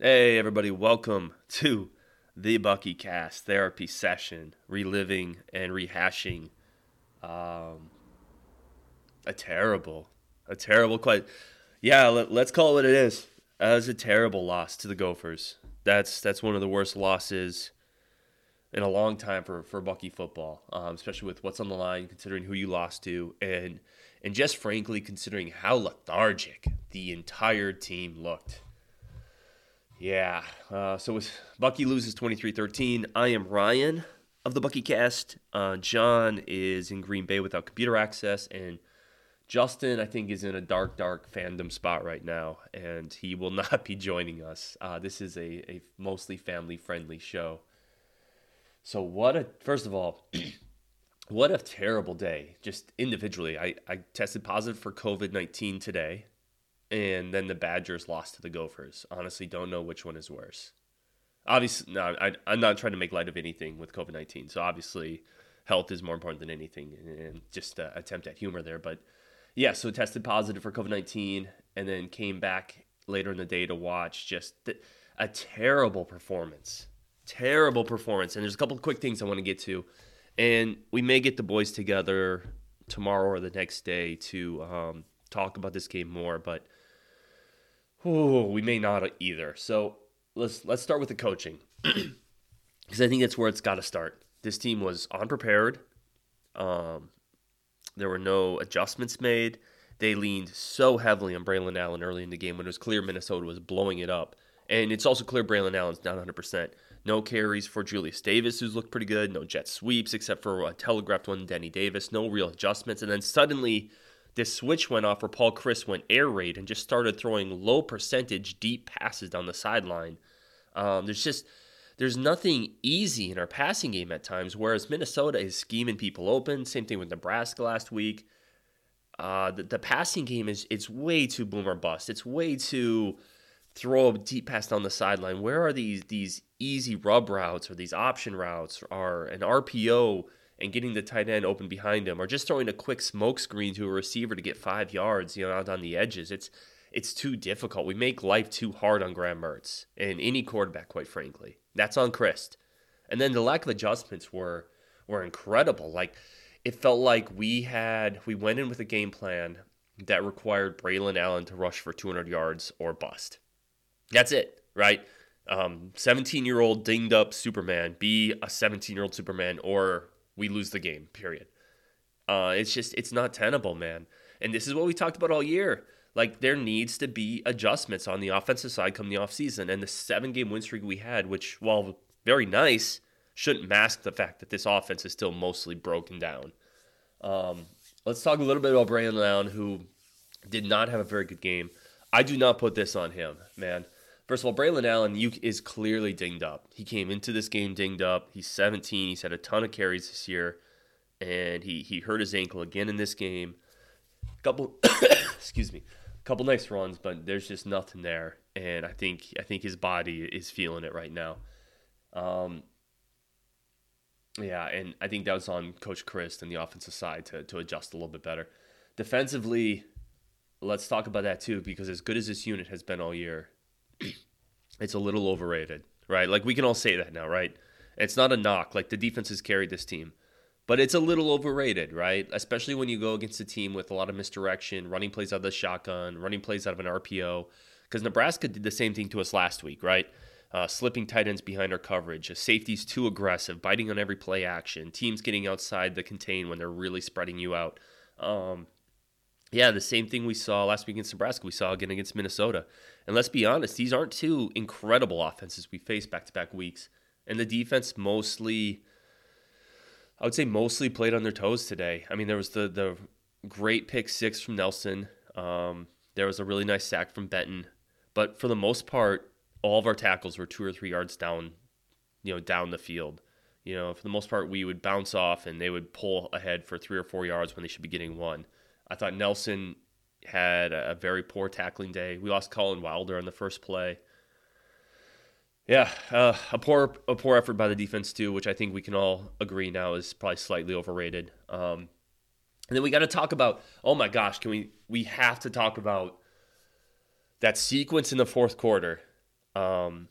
Hey, everybody, welcome to the Bucky Cast therapy session, reliving and rehashing um, a terrible, a terrible, quite, yeah, let, us call it what it is. That was a terrible loss to the Gophers. That's that's one of the worst losses in a long time for, for Bucky football, um, especially with what's on the line, considering who you lost to, and and just frankly considering how lethargic the entire team looked. Yeah. Uh, so with Bucky loses 23-13. I am Ryan of the Bucky Cast. Uh, John is in Green Bay without computer access, and Justin, I think, is in a dark, dark fandom spot right now, and he will not be joining us. Uh, this is a, a mostly family-friendly show. So what a first of all, what a terrible day. Just individually, I, I tested positive for COVID nineteen today and then the Badgers lost to the Gophers. Honestly, don't know which one is worse. Obviously, no, I, I'm not trying to make light of anything with COVID 19. So obviously, health is more important than anything, and just uh, attempt at humor there. But yeah, so tested positive for COVID 19 and then came back later in the day to watch just a terrible performance. Terrible performance. And there's a couple of quick things I want to get to. And we may get the boys together tomorrow or the next day to um, talk about this game more. But We may not either. So let's let's start with the coaching because I think that's where it's got to start. This team was unprepared. Um, there were no adjustments made. They leaned so heavily on Braylon Allen early in the game when it was clear Minnesota was blowing it up. And it's also clear Braylon Allen's not 100%. No carries for Julius Davis, who's looked pretty good. No jet sweeps except for a telegraphed one, Danny Davis. No real adjustments. And then suddenly this switch went off where Paul Chryst went air raid and just started throwing low percentage deep passes down the sideline. Um, there's just there's nothing easy in our passing game at times. Whereas Minnesota is scheming people open. Same thing with Nebraska last week. Uh, the, the passing game is it's way too boomer bust. It's way too throw a deep pass down the sideline. Where are these these easy rub routes or these option routes or an RPO and getting the tight end open behind him, or just throwing a quick smoke screen to a receiver to get five yards, you know, out on the edges. It's it's too difficult. We make life too hard on Graham Mertz and any quarterback, quite frankly. That's on Chryst. And then the lack of adjustments were were incredible. Like it felt like we had we went in with a game plan that required Braylon Allen to rush for 200 yards or bust. That's it, right? 17 um, year old dinged up Superman, be a 17 year old Superman, or we lose the game, period. Uh, it's just, it's not tenable, man. And this is what we talked about all year. Like, there needs to be adjustments on the offensive side come the offseason. And the seven game win streak we had, which, while very nice, shouldn't mask the fact that this offense is still mostly broken down. Um, let's talk a little bit about Braylon Allen, who did not have a very good game. I do not put this on him, man. First of all, Braylon Allen you, is clearly dinged up. He came into this game dinged up. He's 17. He's had a ton of carries this year, and he he hurt his ankle again in this game. Couple, excuse me, couple nice runs, but there's just nothing there. And I think I think his body is feeling it right now. Um, yeah, and I think that was on Coach Chryst and the offensive side to to adjust a little bit better. Defensively, let's talk about that too, because as good as this unit has been all year, it's a little overrated, right? Like we can all say that now, right? It's not a knock. Like the defense has carried this team, but it's a little overrated, right? Especially when you go against a team with a lot of misdirection, running plays out of the shotgun, running plays out of an RPO. Because Nebraska did the same thing to us last week, right? Uh, slipping tight ends behind our coverage, safety's too aggressive, biting on every play action, teams getting outside the contain when they're really spreading you out. Um, yeah, the same thing we saw last week against Nebraska, we saw again against Minnesota. And let's be honest, these aren't two incredible offenses we face back to back weeks. And the defense mostly, I would say, mostly played on their toes today. I mean, there was the, the great pick six from Nelson. Um, there was a really nice sack from Benton. But for the most part, all of our tackles were two or three yards down, you know, down the field. You know, for the most part, we would bounce off and they would pull ahead for three or four yards when they should be getting one. I thought Nelson had a very poor tackling day. We lost Collin Wilder on the first play. Yeah, uh, a poor a poor effort by the defense too, which I think we can all agree now is probably slightly overrated. Um, and then we got to talk about. Oh my gosh, can we? We have to talk about that sequence in the fourth quarter. um,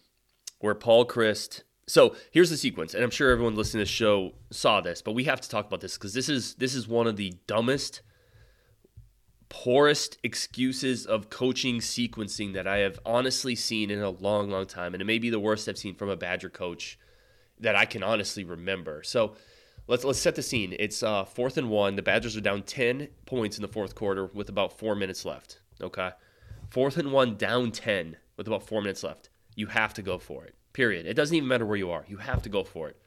where Paul Chryst. So here's the sequence, and I'm sure everyone listening to this show saw this, but we have to talk about this because this is this is one of the dumbest, poorest excuses of coaching sequencing that I have honestly seen in a long, long time, and it may be the worst I've seen from a Badger coach that I can honestly remember. So let's let's set the scene. It's uh, fourth and one. The Badgers are down ten points in the fourth quarter with about four minutes left. Okay, fourth and one, down ten with about four minutes left. You have to go for it. Period. It doesn't even matter where you are. You have to go for it.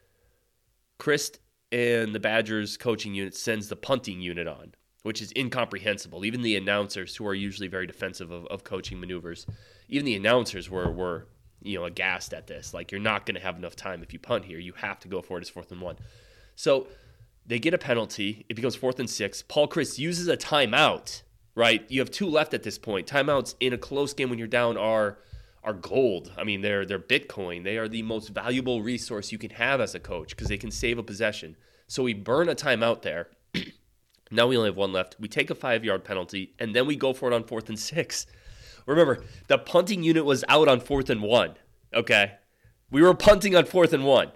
Chryst and the Badgers coaching unit sends the punting unit on, which is incomprehensible. Even the announcers, who are usually very defensive of, of coaching maneuvers, even the announcers were were you know aghast at this. Like you're not going to have enough time if you punt here. You have to go for it as fourth and one. So they get a penalty. It becomes fourth and six. Paul Chryst uses a timeout. Right, you have two left at this point. Timeouts in a close game when you're down are are gold. I mean, they're they're Bitcoin. They are the most valuable resource you can have as a coach because they can save a possession. So we burn a timeout there. Now we only have one left. We take a five yard penalty and then we go for it on fourth and six. Remember, the punting unit was out on fourth and one. Okay, we were punting on fourth and one,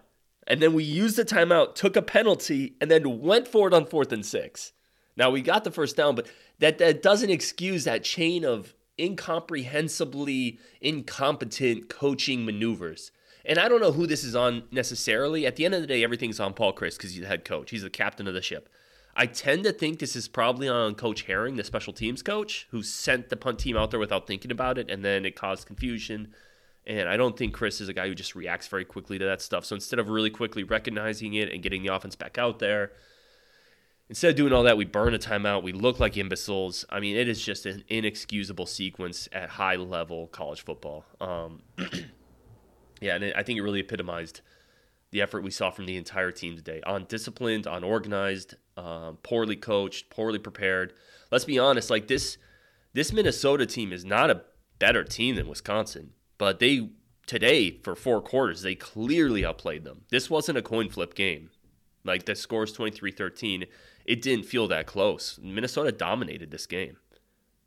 and then we used the timeout, took a penalty, and then went for it on fourth and six. Now we got the first down, but that that doesn't excuse that chain of incomprehensibly incompetent coaching maneuvers. And I don't know who this is on necessarily. At the end of the day, everything's on Paul Chryst because he's the head coach. He's the captain of the ship. I tend to think this is probably on Coach Haering, the special teams coach, who sent the punt team out there without thinking about it, and then it caused confusion. And I don't think Chryst is a guy who just reacts very quickly to that stuff. So instead of really quickly recognizing it and getting the offense back out there, Instead of doing all that, we burn a timeout. We look like imbeciles. I mean, it is just an inexcusable sequence at high level college football. Um, yeah, and I think it really epitomized the effort we saw from the entire team today. Undisciplined, unorganized, um, poorly coached, poorly prepared. Let's be honest. Like this, this Minnesota team is not a better team than Wisconsin, but they today for four quarters they clearly outplayed them. This wasn't a coin flip game. Like the score is 23-13 it didn't feel that close. Minnesota dominated this game.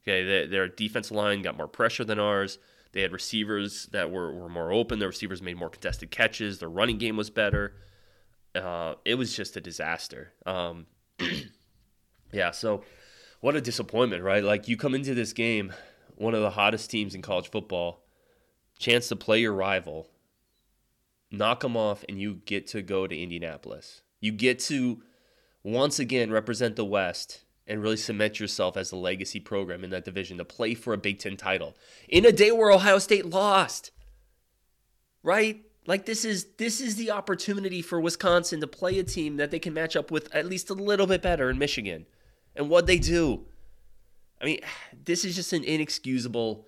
Okay, they, their defense line got more pressure than ours. They had receivers that were, were more open. Their receivers made more contested catches. Their running game was better. Uh, it was just a disaster. Um, yeah, so what a disappointment, right? Like you come into this game, one of the hottest teams in college football, chance to play your rival, knock them off, and you get to go to Indianapolis. You get to once again represent the West and really cement yourself as a legacy program in that division to play for a Big Ten title in a day where Ohio State lost. Right? Like this is this is the opportunity for Wisconsin to play a team that they can match up with at least a little bit better in Michigan. And what they do. I mean, this is just an inexcusable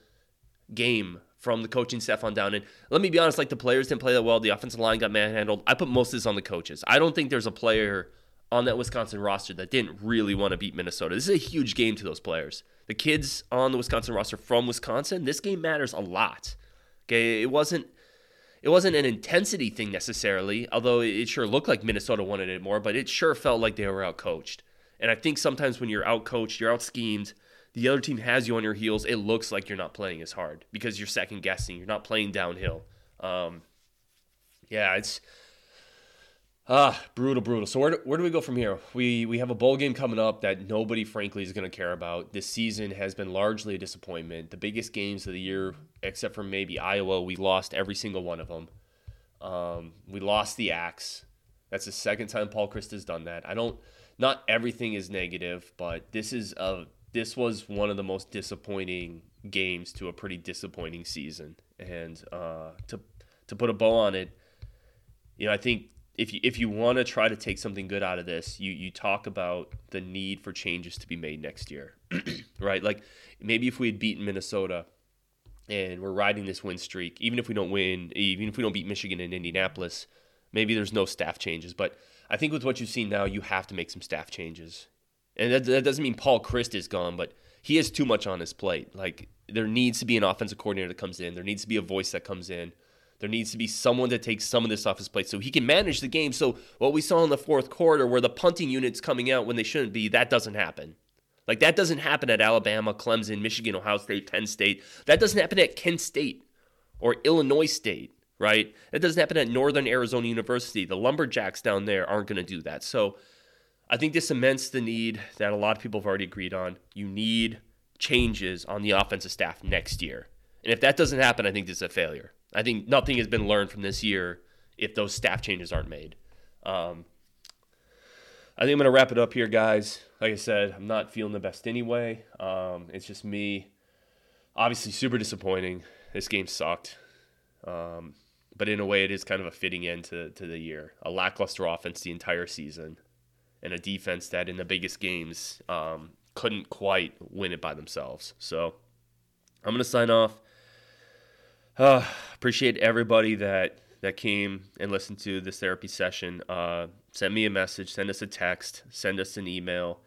game from the coaching staff on down. And let me be honest, like the players didn't play that well. The offensive line got manhandled. I put most of this on the coaches. I don't think there's a player on that Wisconsin roster that didn't really want to beat Minnesota. This is a huge game to those players. The kids on the Wisconsin roster from Wisconsin, this game matters a lot. Okay, it wasn't it wasn't an intensity thing necessarily, although it sure looked like Minnesota wanted it more, but it sure felt like they were outcoached. And I think sometimes when you're outcoached, you're out schemed, the other team has you on your heels, it looks like you're not playing as hard because you're second guessing, you're not playing downhill. Um, yeah, it's Ah, brutal, brutal. So where do, where do we go from here? We we have a bowl game coming up that nobody, frankly, is going to care about. This season has been largely a disappointment. The biggest games of the year, except for maybe Iowa, we lost every single one of them. Um, we lost the axe. That's the second time Paul Chryst has done that. I don't. Not everything is negative, but this is a this was one of the most disappointing games to a pretty disappointing season. And uh, to to put a bow on it, you know, I think if you if you want to try to take something good out of this, you you talk about the need for changes to be made next year, right? Like maybe if we had beaten Minnesota and we're riding this win streak, even if we don't win, even if we don't beat Michigan and Indianapolis, maybe there's no staff changes. But I think with what you've seen now, you have to make some staff changes, and that, that doesn't mean Paul Chryst is gone, but he has too much on his plate. Like there needs to be an offensive coordinator that comes in. There needs to be a voice that comes in. There needs to be someone to take some of this off his plate so he can manage the game. So what we saw in the fourth quarter, where the punting units coming out when they shouldn't be, that doesn't happen. Like that doesn't happen at Alabama, Clemson, Michigan, Ohio State, Penn State. That doesn't happen at Kent State or Illinois State, right? That doesn't happen at Northern Arizona University. The Lumberjacks down there aren't going to do that. So I think this cements the need that a lot of people have already agreed on. You need changes on the offensive staff next year. And if that doesn't happen, I think this is a failure. I think nothing has been learned from this year if those staff changes aren't made. Um, I think I'm going to wrap it up here, guys. Like I said, I'm not feeling the best anyway. Um, it's just me. Obviously, super disappointing. This game sucked. Um, but in a way, it is kind of a fitting end to, to the year. A lackluster offense the entire season, and a defense that in the biggest games um, couldn't quite win it by themselves. So I'm going to sign off. Uh, appreciate everybody that that came and listened to this therapy session. Uh, send me a message, send us a text, send us an email,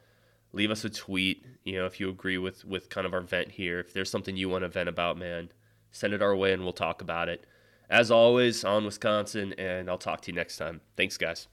leave us a tweet. You know, if you agree with with kind of our vent here, if there's something you want to vent about, man, send it our way and we'll talk about it. As always, on Wisconsin, and I'll talk to you next time. Thanks, guys.